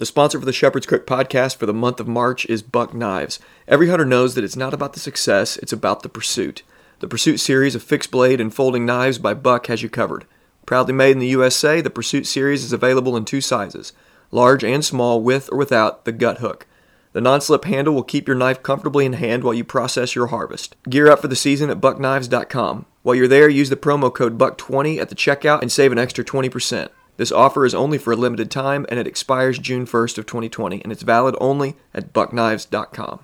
The sponsor for the Shepherd's Crook podcast for the month of March is Buck Knives. Every hunter knows that it's not about the success, it's about the pursuit. The Pursuit series of fixed blade and folding knives by Buck has you covered. Proudly made in the USA, the Pursuit series is available in two sizes large and small, with or without the gut hook. The non slip handle will keep your knife comfortably in hand while you process your harvest. Gear up for the season at buckknives.com. While you're there, use the promo code BUCK20 at the checkout and save an extra 20%. This offer is only for a limited time and it expires June 1st of 2020 and it's valid only at buckknives.com.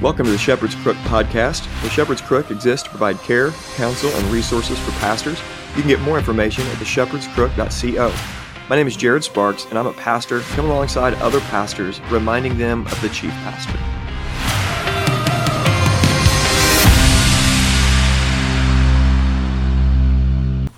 Welcome to the Shepherd's Crook podcast. The Shepherd's Crook exists to provide care, counsel, and resources for pastors. You can get more information at theshepherdscrook.co. My name is Jared Sparks, and I'm a pastor coming alongside other pastors, reminding them of the chief pastor.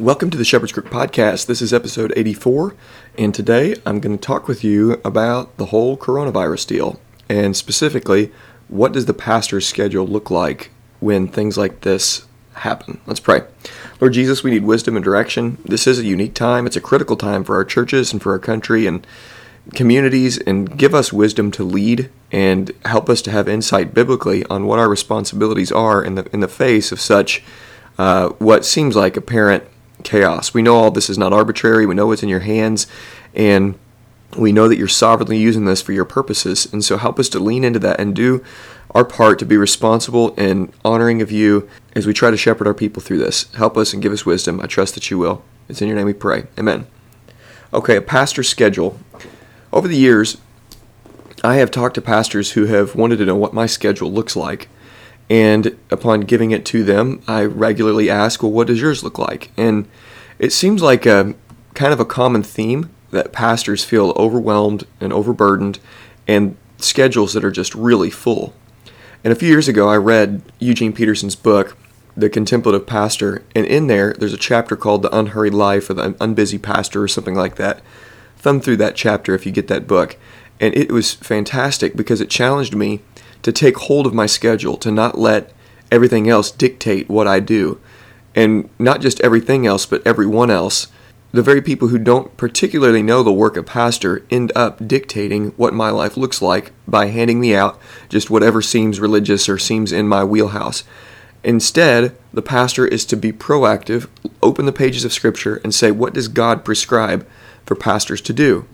Welcome to the Shepherd's Crook podcast. This is episode 84, and today I'm going to talk with you about the whole coronavirus deal, and specifically, what does the pastor's schedule look like when things like this happen? Let's pray. Lord Jesus, we need wisdom and direction. This is a unique time. It's a critical time for our churches and for our country and communities, and give us wisdom to lead and help us to have insight biblically on what our responsibilities are in the in the face of such uh, what seems like apparent chaos. We know all this is not arbitrary. We know it's in your hands, and we know that you're sovereignly using this for your purposes. And so help us to lean into that and do our part to be responsible and honoring of you as we try to shepherd our people through this. Help us and give us wisdom. I trust that you will. It's in your name we pray. Amen. Okay, a pastor's schedule. Over the years, I have talked to pastors who have wanted to know what my schedule looks like. And upon giving it to them, I regularly ask, well, what does yours look like? And it seems like a kind of a common theme that pastors feel overwhelmed and overburdened and schedules that are just really full. And a few years ago, I read Eugene Peterson's book, The Contemplative Pastor, and in there, there's a chapter called The Unhurried Life or The Unbusy Pastor or something like that. Thumb through that chapter if you get that book. And it was fantastic because it challenged me to take hold of my schedule, to not let everything else dictate what I do. And not just everything else, but everyone else the very people who don't particularly know the work of pastor end up dictating what my life looks like by handing me out just whatever seems religious or seems in my wheelhouse. Instead, the pastor is to be proactive, open the pages of Scripture, and say, What does God prescribe for pastors to do?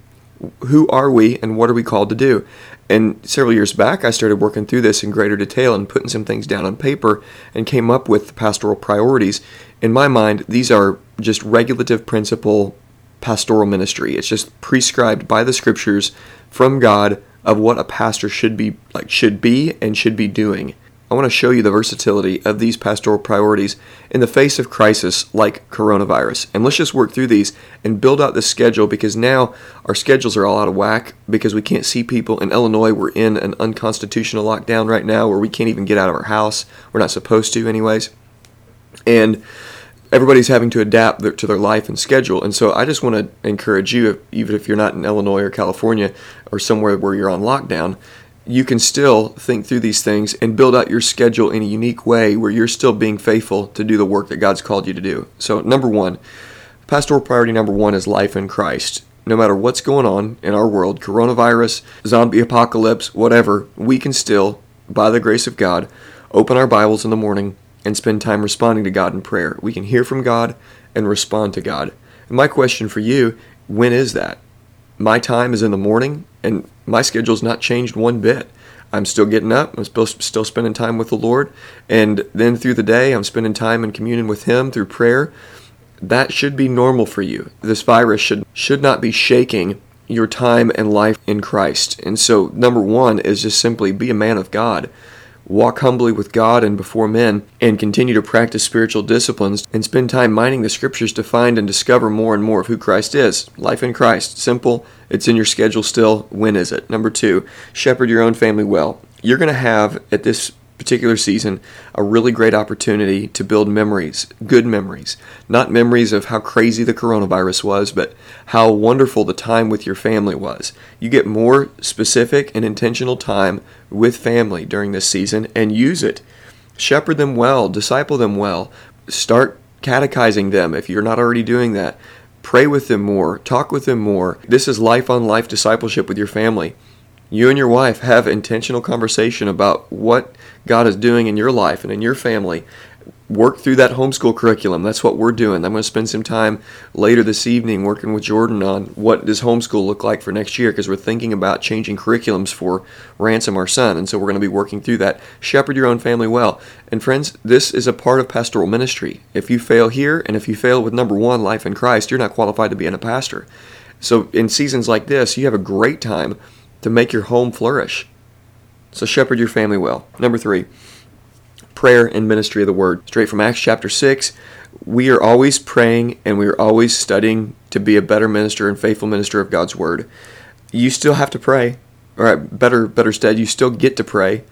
Who are we and what are we called to do? And several years back, I started working through this in greater detail and putting some things down on paper and came up with pastoral priorities. In my mind, these are just regulative principle pastoral ministry. It's just prescribed by the scriptures from God of what a pastor should be like should be and should be doing. I want to show you the versatility of these pastoral priorities in the face of crisis like coronavirus. And let's just work through these and build out the schedule because now our schedules are all out of whack because we can't see people. In Illinois, we're in an unconstitutional lockdown right now where we can't even get out of our house. We're not supposed to, anyways. And everybody's having to adapt their, to their life and schedule. And so I just want to encourage you, even if you're not in Illinois or California or somewhere where you're on lockdown, you can still think through these things and build out your schedule in a unique way where you're still being faithful to do the work that God's called you to do. So, number one, pastoral priority number one is life in Christ. No matter what's going on in our world, coronavirus, zombie apocalypse, whatever, we can still, by the grace of God, open our Bibles in the morning and spend time responding to God in prayer. We can hear from God and respond to God. And my question for you when is that? My time is in the morning, and my schedule's not changed one bit. I'm still getting up. I'm still, still spending time with the Lord. And then through the day, I'm spending time in communion with Him through prayer. That should be normal for you. This virus should, should not be shaking your time and life in Christ. And so, number one is just simply be a man of God walk humbly with God and before men, and continue to practice spiritual disciplines and spend time mining the scriptures to find and discover more and more of who Christ is. Life in Christ. Simple. It's in your schedule still. When is it? Number two, shepherd your own family well. You're going to have at this particular season a really great opportunity to build memories, good memories. Not memories of how crazy the coronavirus was, but how wonderful the time with your family was. You get more specific and intentional time with family during this season and use it. Shepherd them well, disciple them well. Start catechizing them if you're not already doing that. Pray with them more, talk with them more. This is life on life discipleship with your family. You and your wife have intentional conversation about what God is doing in your life and in your family work through that homeschool curriculum. That's what we're doing. I'm going to spend some time later this evening working with Jordan on what does homeschool look like for next year because we're thinking about changing curriculums for Ransom, our son. And so we're going to be working through that. Shepherd your own family well. And friends, this is a part of pastoral ministry. If you fail here and if you fail with number one, life in Christ, you're not qualified to be in a pastor. So in seasons like this, you have a great time to make your home flourish. So shepherd your family well. Number three, prayer and ministry of the word. Straight from Acts chapter 6, we are always praying and we are always studying to be a better minister and faithful minister of God's word. You still have to pray, or uh, better better stead, you still get to pray,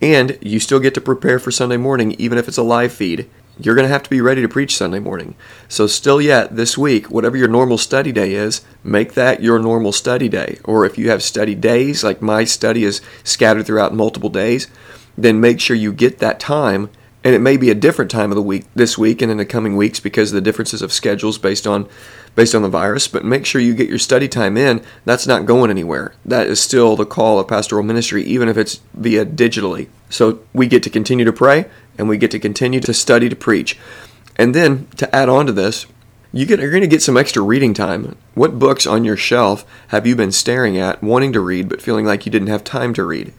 and you still get to prepare for Sunday morning even if it's a live feed. You're going to have to be ready to preach Sunday morning. So, still yet, this week, whatever your normal study day is, make that your normal study day. Or if you have study days, like my study is scattered throughout multiple days, then make sure you get that time. And it may be a different time of the week this week and in the coming weeks because of the differences of schedules based on based on the virus. But make sure you get your study time in. That's not going anywhere. That is still the call of pastoral ministry, even if it's via digitally. So we get to continue to pray and we get to continue to study to preach. And then to add on to this, you get, you're going to get some extra reading time. What books on your shelf have you been staring at, wanting to read, but feeling like you didn't have time to read?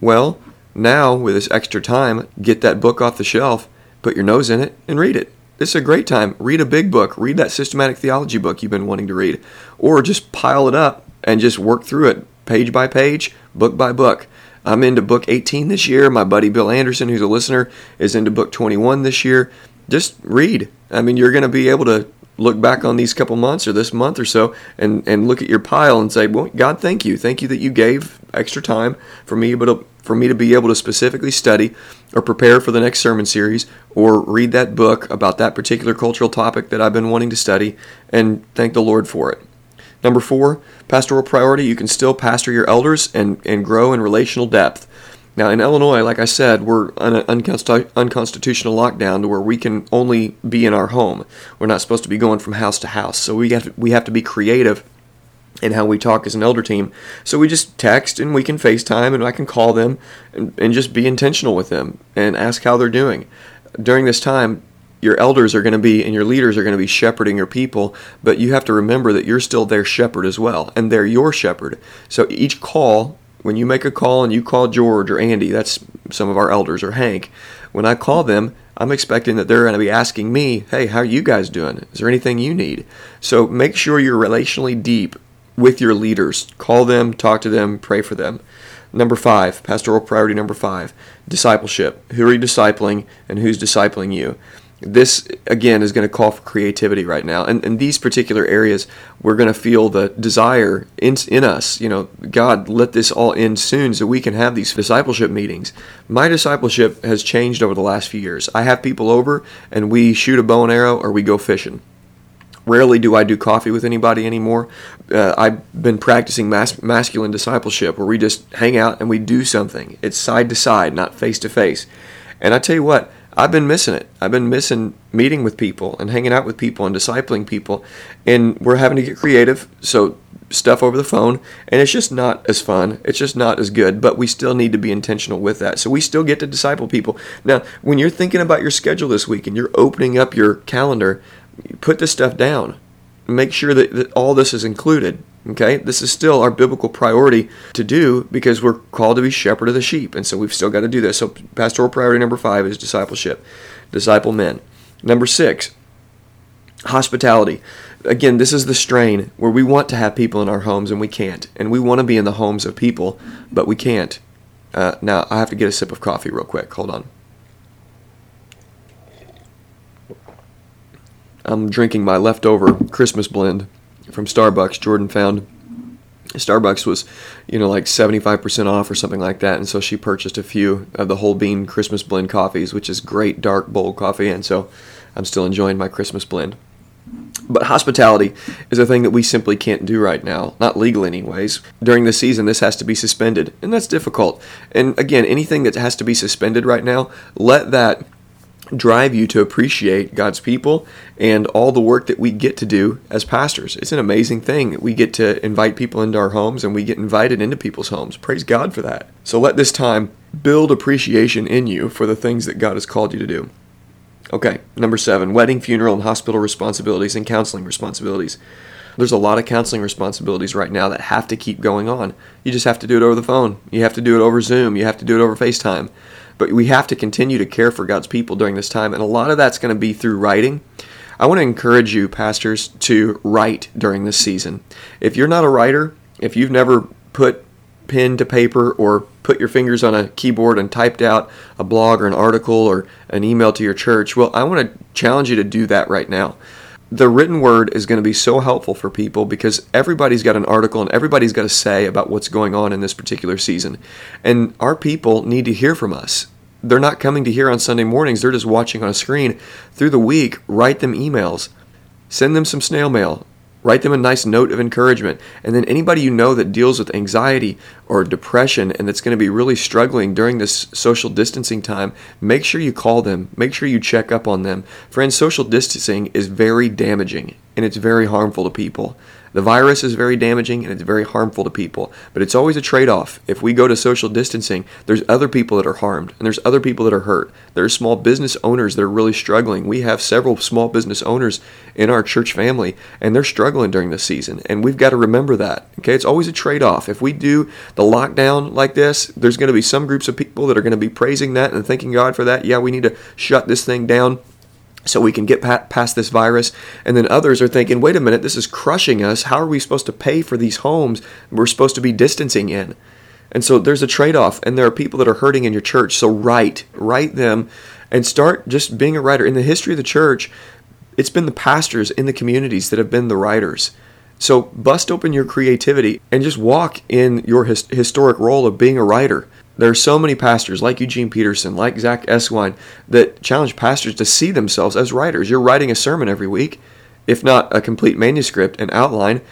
Well, now, with this extra time, get that book off the shelf, put your nose in it, and read it. Is a great time. Read a big book. Read that systematic theology book you've been wanting to read. Or just pile it up and just work through it page by page, book by book. I'm into book 18 this year. My buddy Bill Anderson, who's a listener, is into book 21 this year. Just read. I mean, you're going to be able to look back on these couple months or this month or so and, and look at your pile and say, well, God, thank you. Thank you that you gave extra time for me, but for me to be able to specifically study or prepare for the next sermon series or read that book about that particular cultural topic that I've been wanting to study and thank the Lord for it. Number four, pastoral priority. You can still pastor your elders and, and grow in relational depth. Now, in Illinois, like I said, we're on an unconstitutional lockdown to where we can only be in our home. We're not supposed to be going from house to house. So we have to, we have to be creative in how we talk as an elder team. So we just text and we can FaceTime and I can call them and, and just be intentional with them and ask how they're doing. During this time, your elders are going to be and your leaders are going to be shepherding your people, but you have to remember that you're still their shepherd as well, and they're your shepherd. So each call when you make a call and you call George or Andy, that's some of our elders, or Hank, when I call them, I'm expecting that they're going to be asking me, hey, how are you guys doing? Is there anything you need? So make sure you're relationally deep with your leaders. Call them, talk to them, pray for them. Number five, pastoral priority number five, discipleship. Who are you discipling and who's discipling you? This again is going to call for creativity right now and in these particular areas we're going to feel the desire in, in us you know god let this all end soon so we can have these discipleship meetings my discipleship has changed over the last few years i have people over and we shoot a bow and arrow or we go fishing Rarely do I do coffee with anybody anymore. Uh, I've been practicing mas- masculine discipleship where we just hang out and we do something. It's side to side, not face to face. And I tell you what, I've been missing it. I've been missing meeting with people and hanging out with people and discipling people. And we're having to get creative. So, stuff over the phone. And it's just not as fun. It's just not as good. But we still need to be intentional with that. So, we still get to disciple people. Now, when you're thinking about your schedule this week and you're opening up your calendar, put this stuff down. Make sure that, that all this is included. Okay, this is still our biblical priority to do because we're called to be shepherd of the sheep, and so we've still got to do this. So, pastoral priority number five is discipleship, disciple men. Number six, hospitality. Again, this is the strain where we want to have people in our homes and we can't, and we want to be in the homes of people, but we can't. Uh, now, I have to get a sip of coffee real quick. Hold on. I'm drinking my leftover Christmas blend from Starbucks. Jordan found Starbucks was, you know, like 75% off or something like that. And so she purchased a few of the whole bean Christmas blend coffees, which is great dark bold coffee. And so I'm still enjoying my Christmas blend. But hospitality is a thing that we simply can't do right now, not legal anyways. During the season, this has to be suspended, and that's difficult. And again, anything that has to be suspended right now, let that drive you to appreciate God's people and all the work that we get to do as pastors. It's an amazing thing. We get to invite people into our homes and we get invited into people's homes. Praise God for that. So let this time build appreciation in you for the things that God has called you to do. Okay, number seven wedding, funeral, and hospital responsibilities and counseling responsibilities. There's a lot of counseling responsibilities right now that have to keep going on. You just have to do it over the phone. You have to do it over Zoom. You have to do it over FaceTime. But we have to continue to care for God's people during this time, and a lot of that's going to be through writing. I want to encourage you, pastors, to write during this season. If you're not a writer, if you've never put pen to paper or put your fingers on a keyboard and typed out a blog or an article or an email to your church, well, I want to challenge you to do that right now the written word is going to be so helpful for people because everybody's got an article and everybody's got to say about what's going on in this particular season. And our people need to hear from us. They're not coming to hear on Sunday mornings, they're just watching on a screen. Through the week, write them emails. Send them some snail mail. Write them a nice note of encouragement. And then anybody you know that deals with anxiety or depression and that's going to be really struggling during this social distancing time, make sure you call them. Make sure you check up on them. Friends, social distancing is very damaging and it's very harmful to people. The virus is very damaging and it's very harmful to people, but it's always a trade off. If we go to social distancing, there's other people that are harmed and there's other people that are hurt. There are small business owners that are really struggling. We have several small business owners in our church family and they're struggling during this season, and we've got to remember that. Okay, it's always a trade off. If we do the lockdown like this, there's going to be some groups of people that are going to be praising that and thanking God for that. Yeah, we need to shut this thing down so we can get past this virus. And then others are thinking, wait a minute, this is crushing us. How are we supposed to pay for these homes we're supposed to be distancing in? And so there's a trade off, and there are people that are hurting in your church. So write, write them, and start just being a writer. In the history of the church, it's been the pastors in the communities that have been the writers. So bust open your creativity and just walk in your his- historic role of being a writer. There are so many pastors like Eugene Peterson, like Zack Eswine, that challenge pastors to see themselves as writers. You're writing a sermon every week, if not a complete manuscript and outline,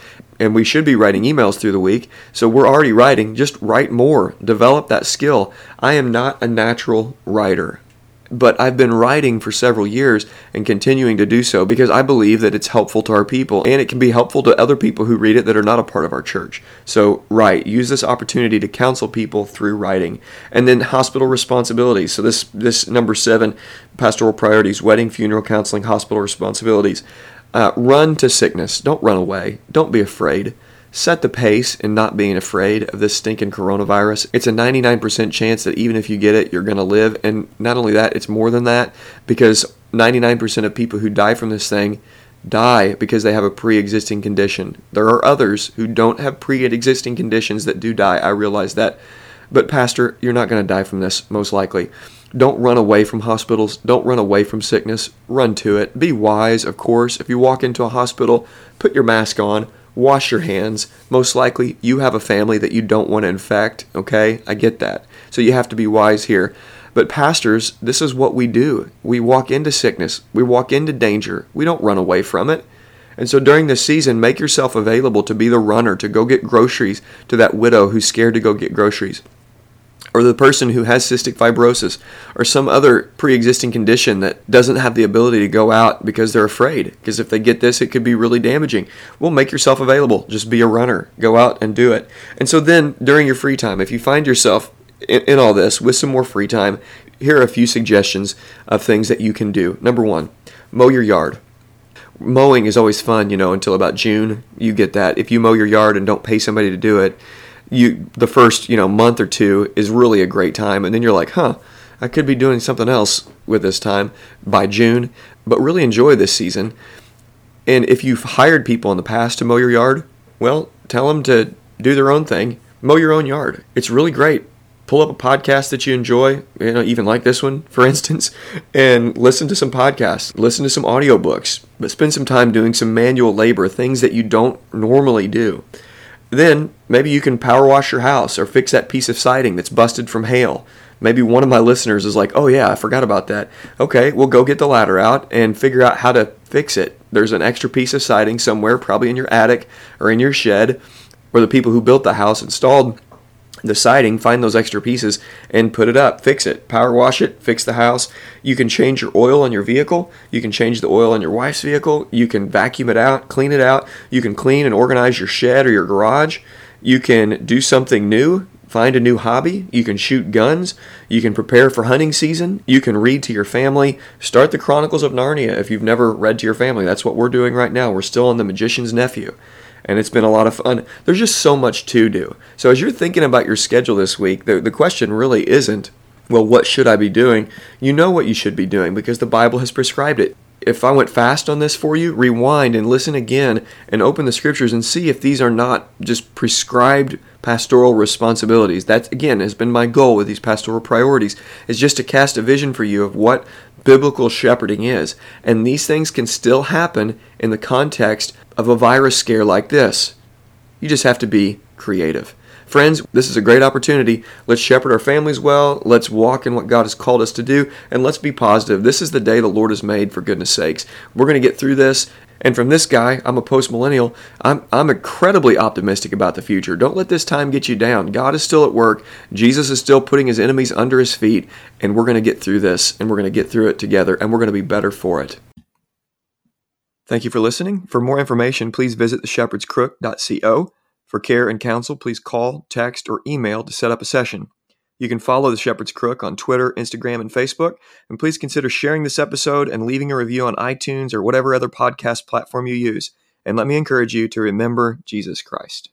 and we should be writing emails through the week. So we're already writing. Just write more, develop that skill. I am not a natural writer but I've been writing for several years and continuing to do so because I believe that it's helpful to our people and it can be helpful to other people who read it that are not a part of our church. So, write. Use this opportunity to counsel people through writing. And then hospital responsibilities. So, this, this number seven pastoral priorities wedding, funeral, counseling, hospital responsibilities. Uh, run to sickness. Don't run away. Don't be afraid set the pace in not being afraid of this stinking coronavirus. It's a 99% chance that even if you get it, you're going to live. And not only that, it's more than that because 99% of people who die from this thing die because they have a pre existing condition. There are others who don't have pre existing conditions that do die. I realize that. But, Pastor, you're not going to die from this, most likely. Don't run away from hospitals. Don't run away from sickness. Run to it. Be wise, of course. If you walk into a hospital, put your mask on wash your hands. Most likely, you have a family that you don't want to infect, okay? I get that. So you have to be wise here. But, pastors, this is what we do. We walk into sickness, we walk into danger, we don't run away from it. And so during this season, make yourself available to be the runner, to go get groceries to that widow who's scared to go get groceries or the person who has cystic fibrosis or some other pre-existing condition that doesn't have the ability to go out because they're afraid. Because if they get this it could be really damaging. Well make yourself available. Just be a runner. Go out and do it. And so then during your free time if you find yourself in, in all this with some more free time here are a few suggestions of things that you can do. Number one mow your yard. Mowing is always fun you know until about june. You get that. If you mow your yard and don't pay somebody to do it you the first you know month or two is really a great time, and then you're like, huh, I could be doing something else with this time by June, but really enjoy this season. And if you've hired people in the past to mow your yard, well, tell them to do their own thing. Mow your own yard. It's really great. Pull up a podcast that you enjoy, you know, even like this one, for instance, and listen to some podcasts, listen to some audiobooks, but spend some time doing some manual labor, things that you don't normally do. Then maybe you can power wash your house or fix that piece of siding that's busted from hail. Maybe one of my listeners is like, oh, yeah, I forgot about that. Okay, we'll go get the ladder out and figure out how to fix it. There's an extra piece of siding somewhere, probably in your attic or in your shed, where the people who built the house installed the siding, find those extra pieces and put it up, fix it, power wash it, fix the house. You can change your oil on your vehicle. You can change the oil on your wife's vehicle. You can vacuum it out, clean it out. You can clean and organize your shed or your garage. You can do something new, find a new hobby. You can shoot guns. You can prepare for hunting season. You can read to your family. Start the Chronicles of Narnia if you've never read to your family. That's what we're doing right now. We're still on The Magician's Nephew and it's been a lot of fun. There's just so much to do. So as you're thinking about your schedule this week, the, the question really isn't, well, what should I be doing? You know what you should be doing because the Bible has prescribed it. If I went fast on this for you, rewind and listen again and open the scriptures and see if these are not just prescribed pastoral responsibilities. That again has been my goal with these pastoral priorities is just to cast a vision for you of what biblical shepherding is. And these things can still happen in the context of a virus scare like this. You just have to be creative. Friends, this is a great opportunity. Let's shepherd our families well. Let's walk in what God has called us to do. And let's be positive. This is the day the Lord has made, for goodness sakes. We're going to get through this. And from this guy, I'm a post millennial, I'm, I'm incredibly optimistic about the future. Don't let this time get you down. God is still at work. Jesus is still putting his enemies under his feet. And we're going to get through this. And we're going to get through it together. And we're going to be better for it. Thank you for listening. For more information, please visit theshepherdscrook.co. For care and counsel, please call, text, or email to set up a session. You can follow The Shepherd's Crook on Twitter, Instagram, and Facebook. And please consider sharing this episode and leaving a review on iTunes or whatever other podcast platform you use. And let me encourage you to remember Jesus Christ.